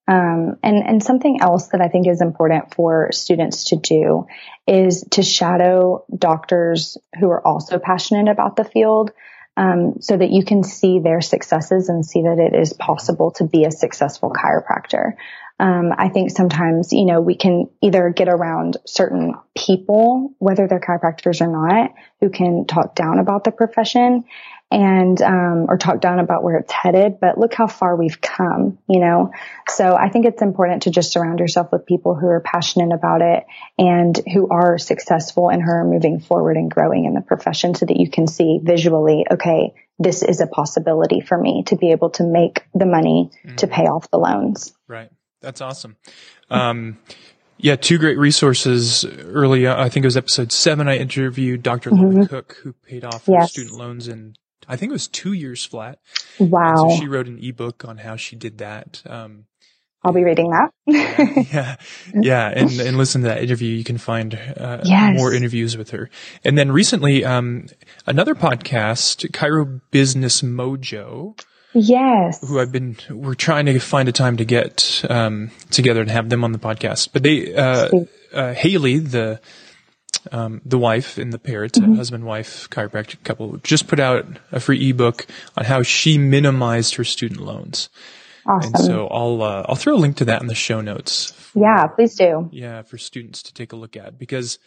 Speaker 2: Um, and, and something else that I think is important for students to do is to shadow doctors who are also passionate about the field. Um, so that you can see their successes and see that it is possible to be a successful chiropractor. Um, I think sometimes, you know, we can either get around certain people, whether they're chiropractors or not, who can talk down about the profession and, um, or talk down about where it's headed. But look how far we've come, you know? So I think it's important to just surround yourself with people who are passionate about it and who are successful and who are moving forward and growing in the profession so that you can see visually, okay, this is a possibility for me to be able to make the money to pay off the loans.
Speaker 1: Right. That's awesome. Um, yeah, two great resources early. I think it was episode seven. I interviewed Dr. Lauren Cook, who paid off her
Speaker 2: Mm-hmm.
Speaker 1: Student loans in, I think it was two years flat.
Speaker 2: Wow.
Speaker 1: So she wrote an ebook on how she did that. Um,
Speaker 2: I'll be reading that.
Speaker 1: yeah, yeah, and and listen to that interview. You can find uh,
Speaker 2: Yes.
Speaker 1: more interviews with her. And then recently, um, another podcast, Chiro Business Mojo,
Speaker 2: yes.
Speaker 1: who I've been we're trying to find a time to get um, together and have them on the podcast. But they uh, uh, Haley, the um, the wife and the parrot,
Speaker 2: Mm-hmm.
Speaker 1: husband wife chiropractic couple, just put out a free ebook on how she minimized her student loans.
Speaker 2: Awesome.
Speaker 1: And so I'll uh, I'll throw a link to that in the show notes.
Speaker 2: Yeah, please do.
Speaker 1: Yeah, for students to take a look at because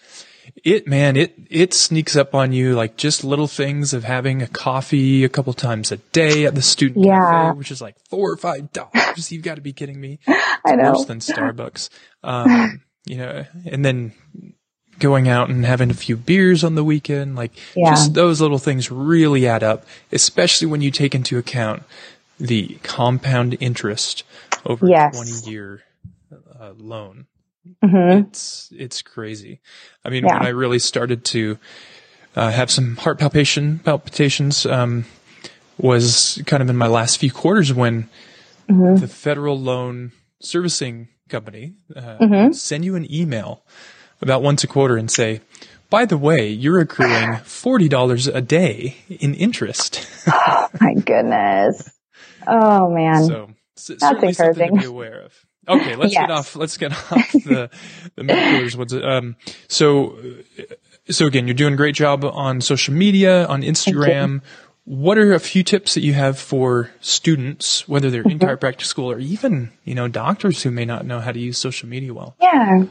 Speaker 1: it man it it sneaks up on you like just little things of having a coffee a couple times a day at the student yeah. cafe, which is like four or five dollars. You've got to be kidding me. It's
Speaker 2: I know.
Speaker 1: Worse than Starbucks. Um, you know, and then going out and having a few beers on the weekend, like yeah. just those little things really add up, especially when you take into account the compound interest over yes. a 20 year uh, loan. Mm-hmm. It's, it's crazy. I mean, yeah. when I really started to uh, have some heart palpitation, palpitations, um, was kind of in my last few quarters when mm-hmm. the federal loan servicing company uh, mm-hmm. send you an email about once a quarter and say, by the way, you're accruing $40 a day in interest.
Speaker 2: oh my goodness. Oh man. So,
Speaker 1: so That's encouraging. to be aware of. Okay, let's yes. get off. Let's get off the the medical What's it? Um, so, so again, you're doing a great job on social media, on Instagram. What are a few tips that you have for students, whether they're in mm-hmm. chiropractic school or even you know doctors who may not know how to use social media well?
Speaker 2: Yeah.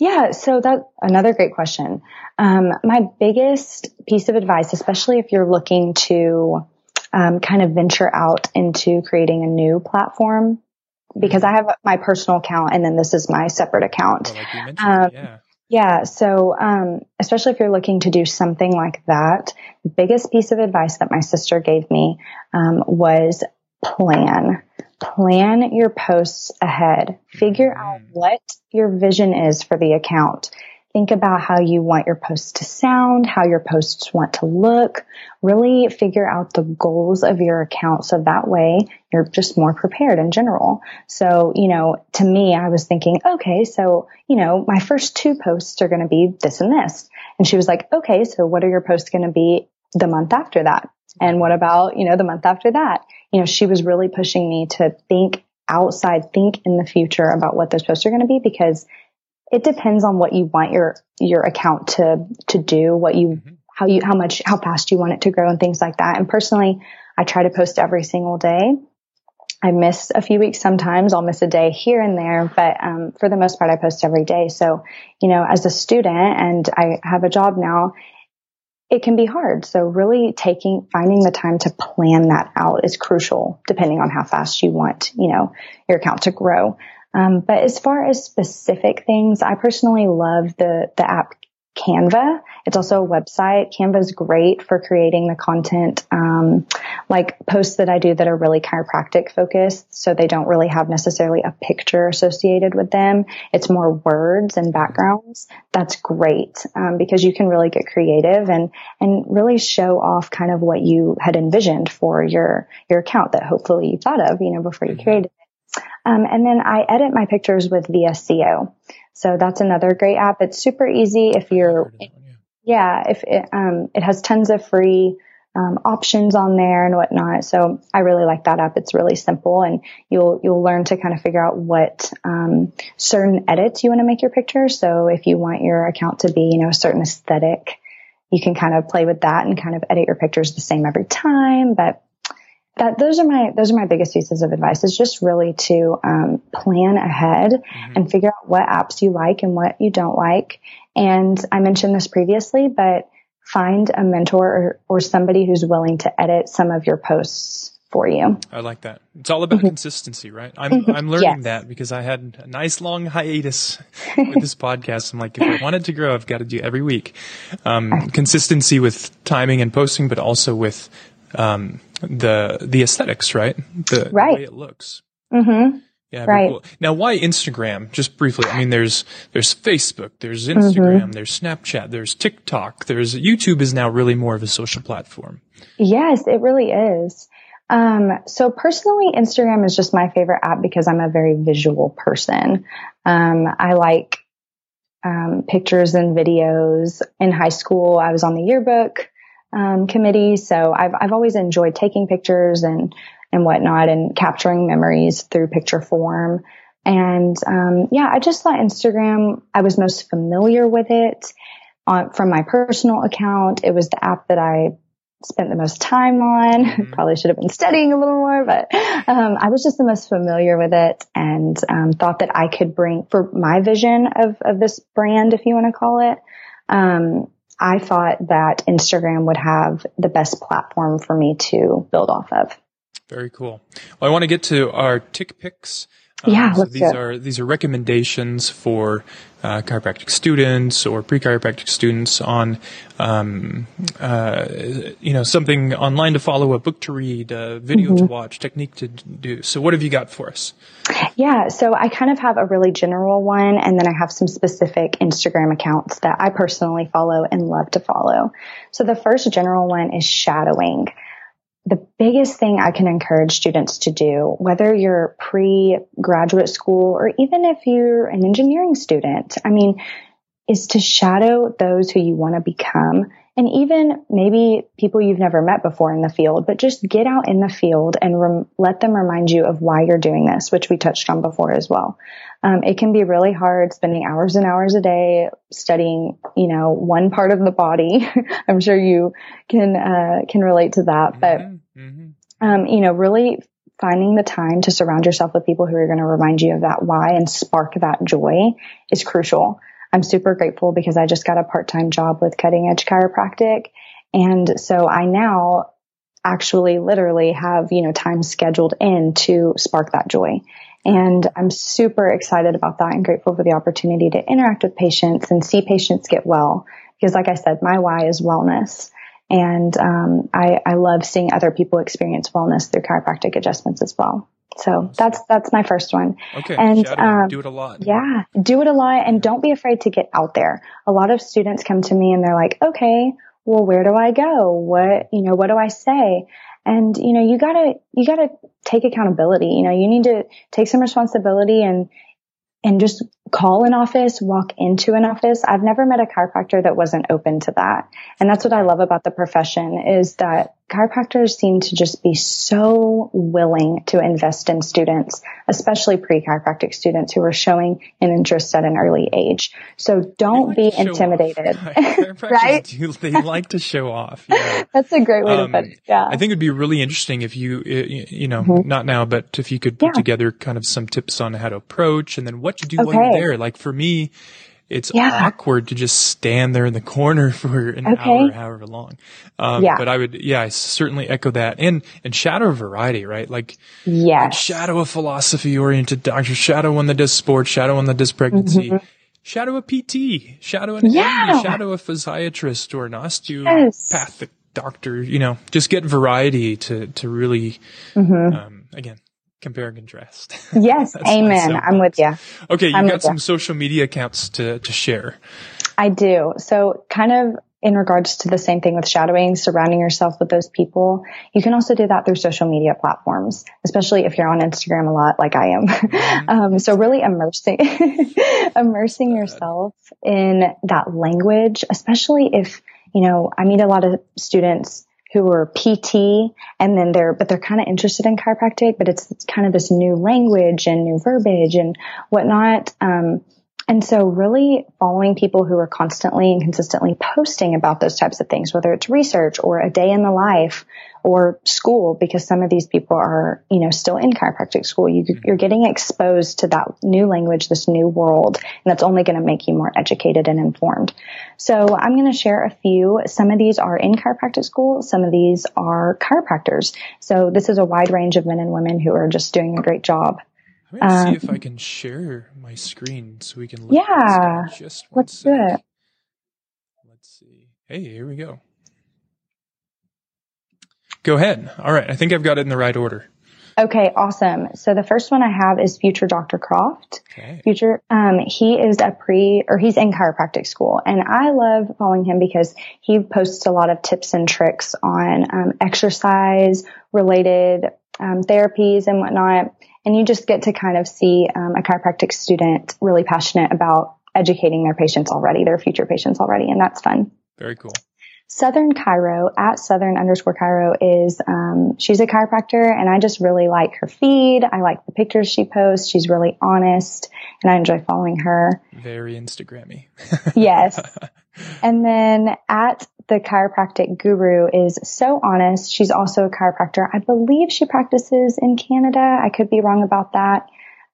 Speaker 2: Yeah, so that's another great question. Um, my biggest piece of advice, especially if you're looking to um, kind of venture out into creating a new platform because I have my personal account and then this is my separate account.
Speaker 1: Oh, like um, yeah.
Speaker 2: Yeah. So, um, especially if you're looking to do something like that, the biggest piece of advice that my sister gave me, um, was plan. Plan your posts ahead. Figure mm-hmm. out what your vision is for the account. Think about how you want your posts to sound, how your posts want to look. Really figure out the goals of your account so that way you're just more prepared in general. So, you know, to me, I was thinking, okay, so, you know, my first two posts are going to be this and this. And she was like, okay, so what are your posts going to be the month after that? And what about, you know, the month after that? You know, she was really pushing me to think outside, think in the future about what those posts are going to be because it depends on what you want your your account to to do, what you mm-hmm. how you how much how fast you want it to grow and things like that. And personally, I try to post every single day. I miss a few weeks sometimes. I'll miss a day here and there, but um, for the most part, I post every day. So, you know, as a student and I have a job now, it can be hard. So really taking, finding the time to plan that out is crucial depending on how fast you want, you know, your account to grow. Um, but as far as specific things, I personally love the the app Canva. It's also a website. Canva is great for creating the content, um, like posts that I do that are really chiropractic focused. So they don't really have necessarily a picture associated with them. It's more words and backgrounds. That's great um, because you can really get creative and and really show off kind of what you had envisioned for your your account that hopefully you thought of, you know, before you mm-hmm. created. Um, and then I edit my pictures with VSCO. So that's another great app. It's super easy if you're, yeah, if it, um, it has tons of free, um, options on there and whatnot. So I really like that app. It's really simple and you'll, you'll learn to kind of figure out what, um, certain edits you want to make your pictures. So if you want your account to be, you know, a certain aesthetic, you can kind of play with that and kind of edit your pictures the same every time. But that those are my those are my biggest pieces of advice is just really to um, plan ahead mm-hmm. and figure out what apps you like and what you don't like and i mentioned this previously but find a mentor or, or somebody who's willing to edit some of your posts for you
Speaker 1: i like that it's all about mm-hmm. consistency right i'm mm-hmm. i'm learning yes. that because i had a nice long hiatus with this podcast i'm like if i wanted to grow i've got to do every week um, consistency with timing and posting but also with um, the the aesthetics, right? The,
Speaker 2: right.
Speaker 1: the way it looks.
Speaker 2: Mm-hmm.
Speaker 1: Yeah. Right. Cool. Now, why Instagram? Just briefly. I mean, there's there's Facebook, there's Instagram, mm-hmm. there's Snapchat, there's TikTok, there's YouTube is now really more of a social platform.
Speaker 2: Yes, it really is. Um, so personally, Instagram is just my favorite app because I'm a very visual person. Um, I like um, pictures and videos. In high school, I was on the yearbook um, committee. So I've, I've always enjoyed taking pictures and, and whatnot and capturing memories through picture form. And, um, yeah, I just thought Instagram, I was most familiar with it on, from my personal account. It was the app that I spent the most time on. Mm-hmm. Probably should have been studying a little more, but um, I was just the most familiar with it and um, thought that I could bring for my vision of of this brand, if you want to call it. Um, I thought that Instagram would have the best platform for me to build off of.
Speaker 1: Very cool. Well, I want to get to our tick picks.
Speaker 2: Um, yeah, so
Speaker 1: these are these are recommendations for uh, chiropractic students or pre-chiropractic students on, um, uh, you know, something online to follow, a book to read, a video mm-hmm. to watch, technique to do. So, what have you got for us?
Speaker 2: Yeah, so I kind of have a really general one, and then I have some specific Instagram accounts that I personally follow and love to follow. So, the first general one is shadowing the biggest thing I can encourage students to do, whether you're pre graduate school or even if you're an engineering student, I mean, is to shadow those who you want to become and even maybe people you've never met before in the field, but just get out in the field and rem- let them remind you of why you're doing this, which we touched on before as well. Um, it can be really hard spending hours and hours a day studying, you know, one part of the body. I'm sure you can uh, can relate to that, but mm-hmm. mm-hmm. um, you know, really finding the time to surround yourself with people who are going to remind you of that why and spark that joy is crucial. I'm super grateful because I just got a part-time job with cutting edge chiropractic. And so I now actually literally have, you know, time scheduled in to spark that joy. And I'm super excited about that and grateful for the opportunity to interact with patients and see patients get well. Because like I said, my why is wellness. And um, I, I love seeing other people experience wellness through chiropractic adjustments as well. So that's that's my first one.
Speaker 1: Okay. And um, do it a lot.
Speaker 2: Yeah, do it a lot, and don't be afraid to get out there. A lot of students come to me and they're like, "Okay, well, where do I go? What you know? What do I say?" And you know, you gotta you gotta take accountability. You know, you need to take some responsibility and and just call an office, walk into an office. I've never met a chiropractor that wasn't open to that. And that's what I love about the profession is that chiropractors seem to just be so willing to invest in students, especially pre-chiropractic students who are showing an interest at an early age. So don't like be intimidated. right?
Speaker 1: Do, they like to show off. Yeah.
Speaker 2: That's a great way um, to put it. Yeah.
Speaker 1: I think it'd be really interesting if you, you know, mm-hmm. not now, but if you could put yeah. together kind of some tips on how to approach and then what to do okay. There. Like for me, it's yeah. awkward to just stand there in the corner for an okay. hour, however long. Um, yeah. but I would, yeah, I certainly echo that and, and shadow variety, right? Like,
Speaker 2: yeah,
Speaker 1: shadow a philosophy oriented doctor, shadow one that does sports, shadow one that does pregnancy. Mm-hmm. Shadow a PT, shadow an yeah. shadow a physiatrist or an osteopathic yes. doctor, you know, just get variety to, to really, mm-hmm. um, again, compare and contrast.
Speaker 2: Yes, amen. I'm with you.
Speaker 1: Okay, you got some you. social media accounts to, to share.
Speaker 2: I do. So kind of in regards to the same thing with shadowing, surrounding yourself with those people, you can also do that through social media platforms, especially if you're on Instagram a lot, like I am. Mm-hmm. um, so really immersing, immersing yourself in that language, especially if, you know, I meet a lot of students who are PT and then they're, but they're kind of interested in chiropractic, but it's, kind of this new language and new verbiage and whatnot. Um, and so really following people who are constantly and consistently posting about those types of things, whether it's research or a day in the life or school, because some of these people are, you know, still in chiropractic school. You, are getting exposed to that new language, this new world, and that's only going to make you more educated and informed. So I'm going to share a few. Some of these are in chiropractic school. Some of these are chiropractors. So this is a wide range of men and women who are just doing a great job.
Speaker 1: Let me um, see if I can share my screen so we can
Speaker 2: look yeah, just let's sec. do it.
Speaker 1: Let's see. Hey, here we go. Go ahead. All right. I think I've got it in the right order.
Speaker 2: Okay, awesome. So the first one I have is Future Dr. Croft. Okay. Future, um, he is a pre, or he's in chiropractic school, and I love following him because he posts a lot of tips and tricks on um, exercise related um, therapies and whatnot and you just get to kind of see um, a chiropractic student really passionate about educating their patients already, their future patients already, and that's fun.
Speaker 1: Very cool.
Speaker 2: Southern Chiro at Southern underscore Chiro is, um, she's a chiropractor and I just really like her feed. I like the pictures she posts. She's really honest and I enjoy following her.
Speaker 1: Very Instagrammy.
Speaker 2: yes. And then at the chiropractic guru is so honest. She's also a chiropractor. I believe she practices in Canada. I could be wrong about that.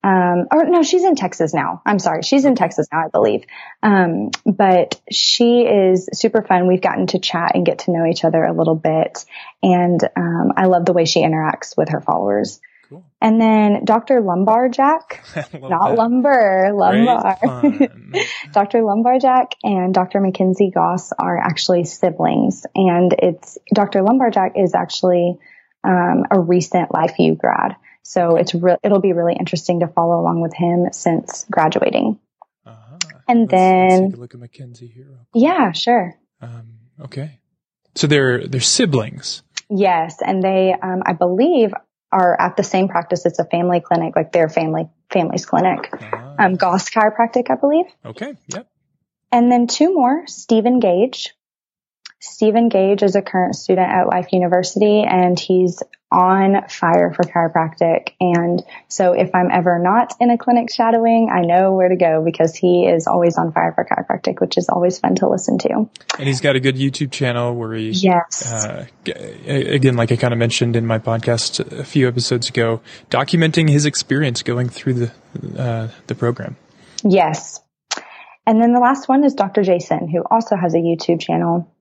Speaker 2: Um, or no, she's in Texas now. I'm sorry. She's in Texas now, I believe. Um, but she is super fun. We've gotten to chat and get to know each other a little bit. And, um, I love the way she interacts with her followers.
Speaker 1: Cool.
Speaker 2: And then Dr. Lumbarjack,
Speaker 1: Love
Speaker 2: not
Speaker 1: that.
Speaker 2: lumber, lumbar. Dr. Lumbarjack and Dr. Mackenzie Goss are actually siblings, and it's Dr. Lumbarjack is actually um, a recent LifeU grad, so it's re- it'll be really interesting to follow along with him since graduating.
Speaker 1: Uh-huh.
Speaker 2: And
Speaker 1: Let's- let's
Speaker 2: then-
Speaker 1: a look at Mackenzie here.
Speaker 2: Yeah, sure.
Speaker 1: Um, okay. So they're they're siblings.
Speaker 2: Yes, and they, um, I believe, are at the same practice. It's a family clinic, like their family family's clinic.
Speaker 1: Ah,
Speaker 2: Um, Goss Chiropractic, I believe.
Speaker 1: okay. Yep.
Speaker 2: And then two more, Steven Gage. Steven Gage is a current student at Life University and he's on fire for chiropractic. And so if I'm ever not in a clinic shadowing, I know where to go because he is always on fire for chiropractic, which is always fun to listen to.
Speaker 1: And he's got a good YouTube channel where he
Speaker 2: Yes.
Speaker 1: uh, again, like I kind of mentioned in my podcast a few episodes ago, documenting his experience going through the uh, the program.
Speaker 2: Yes. And then the last one is Dr. Jason, who also has a YouTube channel.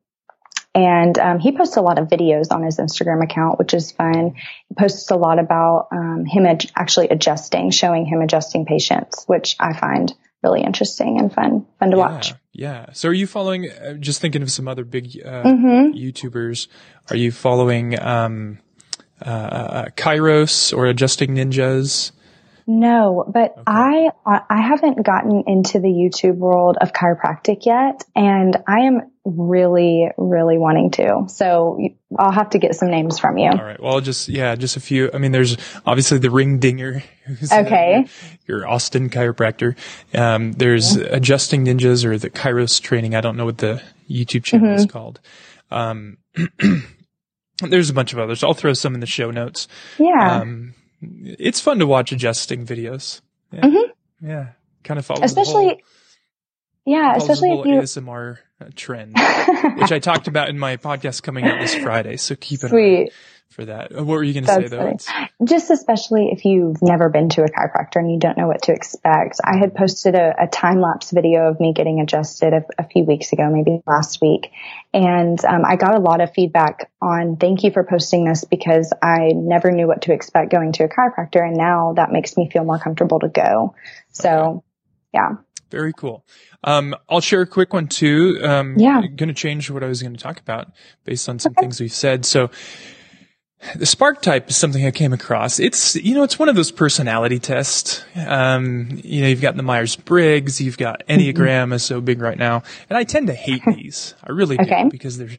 Speaker 2: And um, he posts a lot of videos on his Instagram account, which is fun. He posts a lot about um, him ad- actually adjusting, showing him adjusting patients, which I find really interesting and fun, fun to
Speaker 1: yeah,
Speaker 2: watch.
Speaker 1: yeah. So, are you following? Uh, just thinking of some other big uh,
Speaker 2: hmm
Speaker 1: YouTubers. Are you following um, uh, uh, Kairos or Adjusting Ninjas?
Speaker 2: No, but I I haven't gotten into the YouTube world of chiropractic yet, and I am really really wanting to. So I'll have to get some names from you.
Speaker 1: All right. Well, just yeah, just a few. I mean, there's obviously the Ring Dinger, who's
Speaker 2: Okay.
Speaker 1: your Houston chiropractor. Um, there's Adjusting Ninjas or the Kairos Training. I don't know what the YouTube channel is called. Um, there's a bunch of others. I'll throw some in the show notes.
Speaker 2: Yeah.
Speaker 1: Um, it's fun to watch adjusting videos. Yeah.
Speaker 2: Mhm.
Speaker 1: Yeah. Kind of follows
Speaker 2: especially
Speaker 1: whole,
Speaker 2: yeah especially
Speaker 1: the
Speaker 2: if you
Speaker 1: ASMR trend, which I talked about in my podcast coming out this Friday. So keep it.
Speaker 2: sweet
Speaker 1: for that. Uh, What were you going to say though?
Speaker 2: Just especially if you've never been to a chiropractor and you don't know what to expect i had posted a, a time-lapse video of me getting adjusted a, a few weeks ago maybe last week and um, i got a lot of feedback on thank you for posting this because i never knew what to expect going to a chiropractor and now that makes me feel more comfortable to go so yeah
Speaker 1: Very cool. Um, I'll share a quick one too. Um,
Speaker 2: Yeah.
Speaker 1: Going to change what I was going to talk about based on some things we've said. So the Sparketype is something I came across. It's, you know, it's one of those personality tests. Um, you know, you've got the Myers Briggs, you've got Enneagram is so big right now. And I tend to hate these. I really
Speaker 2: Okay.
Speaker 1: do because they're,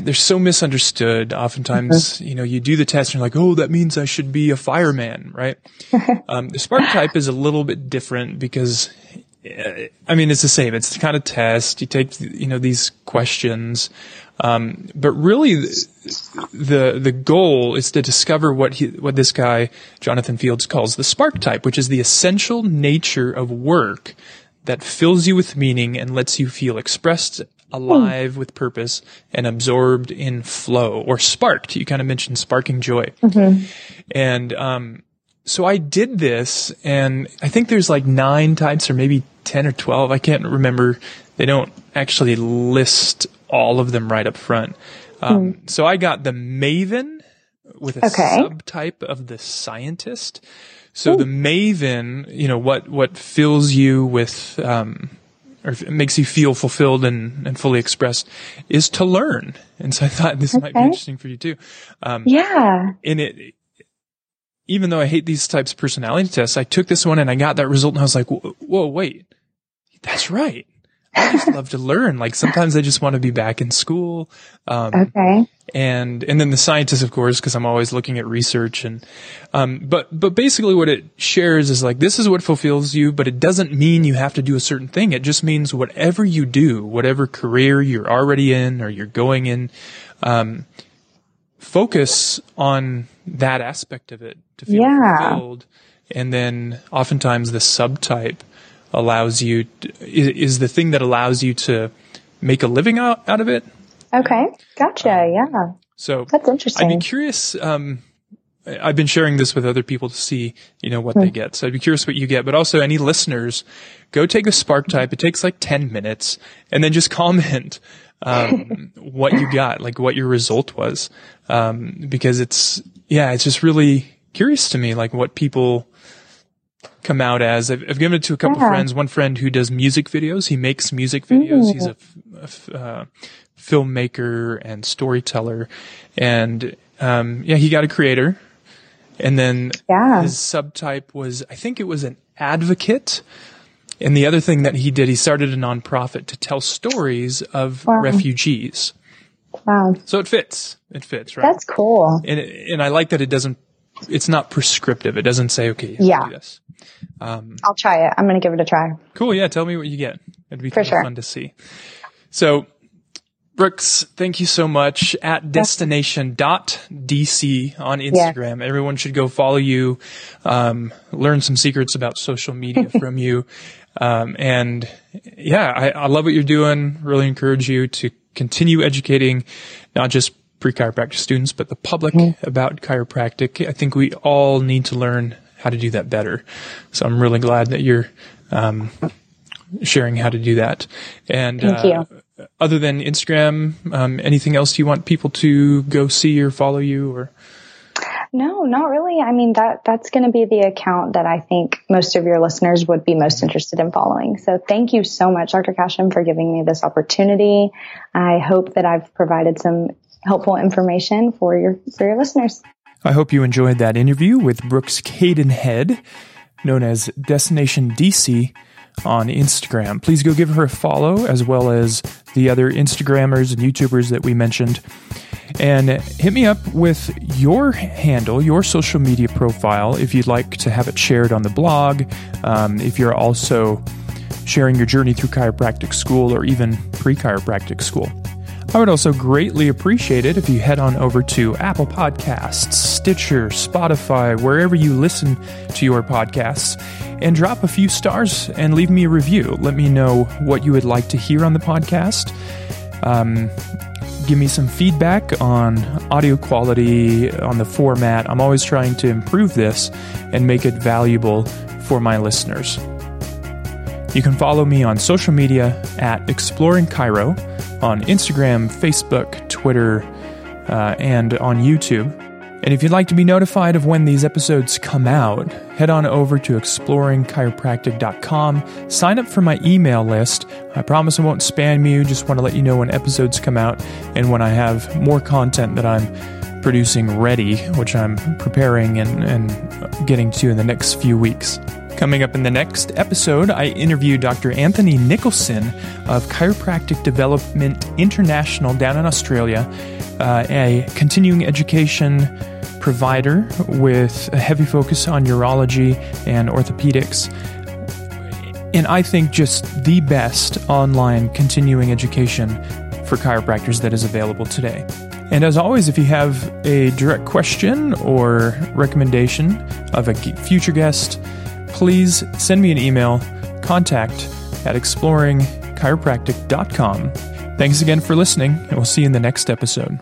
Speaker 1: they're so misunderstood. Oftentimes, you know, you do the test and you're like, oh, that means I should be a fireman, right? um, the Sparketype is a little bit different because, uh, I mean, it's the same. It's the kind of test. You take, you know, these questions. Um, but really the, the, goal is to discover what he, what this guy, Jonathan Fields calls the Sparketype, which is the essential nature of work that fills you with meaning and lets you feel expressed, alive with purpose, and absorbed in flow or sparked. You kind of mentioned sparking joy. And, um, so I did this and I think there's like nine types or maybe 10 or 12. I can't remember. They don't actually list all of them right up front. Um, so I got the maven with a
Speaker 2: Okay.
Speaker 1: subtype of the scientist. So the maven, you know, what, what fills you with, um, or makes you feel fulfilled and, and fully expressed is to learn. And so I thought this might be interesting for you too. Um,
Speaker 2: yeah
Speaker 1: and it, even though I hate these types of personality tests, I took this one and I got that result and I was like, whoa wait, that's right. I just love to learn. Like sometimes I just want to be back in school. Um,
Speaker 2: okay.
Speaker 1: And, and then the scientist, of course, because I'm always looking at research and, um, but, but basically what it shares is like, this is what fulfills you, but it doesn't mean you have to do a certain thing. It just means whatever you do, whatever career you're already in or you're going in, um, focus on that aspect of it to feel
Speaker 2: Yeah.
Speaker 1: fulfilled. And then oftentimes the subtype allows you, to, is, is the thing that allows you to make a living out, out of it.
Speaker 2: Okay. Gotcha.
Speaker 1: Um,
Speaker 2: yeah.
Speaker 1: So
Speaker 2: That's interesting.
Speaker 1: I'd be curious. Um, I've been sharing this with other people to see, you know, what they get. So I'd be curious what you get, but also any listeners, go take a Sparketype. It takes like 10 minutes and then just comment, um, what you got, like what your result was. Um, because it's, yeah, it's just really curious to me, like what people come out as. I've, I've given it to a couple
Speaker 2: Yeah.
Speaker 1: friends. One friend who does music videos. He makes music videos. He's a uh, filmmaker and storyteller. And, um, yeah, he got a creator. And then
Speaker 2: Yeah.
Speaker 1: his subtype was, I think it was an advocate. And the other thing that he did, he started a nonprofit to tell stories of
Speaker 2: Wow.
Speaker 1: refugees.
Speaker 2: wow.
Speaker 1: So it fits. It fits, right?
Speaker 2: That's cool.
Speaker 1: and and I like that it doesn't. It's not prescriptive. It doesn't say, okay,
Speaker 2: Yeah.
Speaker 1: to do this. Um,
Speaker 2: I'll try it. I'm going to give it a try.
Speaker 1: cool. Yeah. Tell me what you get. It'd be
Speaker 2: For sure.
Speaker 1: fun to see. So, Brooks, thank you so much at destination.dc on Instagram. Everyone should go follow you, um, learn some secrets about social media from you. Um, and yeah, I, I love what you're doing. Really encourage you to continue educating not just pre-chiropractic students, but the public about chiropractic. I think we all need to learn how to do that better. So I'm really glad that you're, um, sharing how to do that. And,
Speaker 2: Thank
Speaker 1: uh, other than Instagram, um, anything else you want people to go see or follow you or?
Speaker 2: No, not really. I mean, that, that's going to be the account that I think most of your listeners would be most interested in following. So thank you so much, Dr. Cashin, for giving me this opportunity. I hope that I've provided some helpful information for your, for your listeners.
Speaker 1: I hope you enjoyed that interview with Brooks Cadenhead, known as Destination DC on Instagram. Please go give her a follow, as well as the other Instagrammers and YouTubers that we mentioned. And hit me up with your handle, your social media profile, if you'd like to have it shared on the blog. Um, if you're also sharing your journey through chiropractic school or even pre chiropractic school. I would also greatly appreciate it if you head on over to Apple Podcasts, Stitcher, Spotify, wherever you listen to your podcasts, and drop a few stars and leave me a review. Let me know what you would like to hear on the podcast. Um, give me some feedback on audio quality, on the format. I'm always trying to improve this and make it valuable for my listeners. You can follow me on social media at Exploring Chiro on Instagram, Facebook, Twitter, uh, and on YouTube. And if you'd like to be notified of when these episodes come out, head on over to exploringchiropractic.com, sign up for my email list. I promise I won't spam you, just want to let you know when episodes come out and when I have more content that I'm producing ready, which I'm preparing and, and getting to in the next few weeks. Coming up in the next episode, I interview Dr. Anthony Nicholson of Chiropractic Development International down in Australia, uh, a continuing education provider with a heavy focus on neurology and orthopedics. And I think just the best online continuing education for chiropractors that is available today. And as always, if you have a direct question or recommendation of a future guest, please send me an email, contact at exploringchiropractic.com. Thanks again for listening, and we'll see you in the next episode.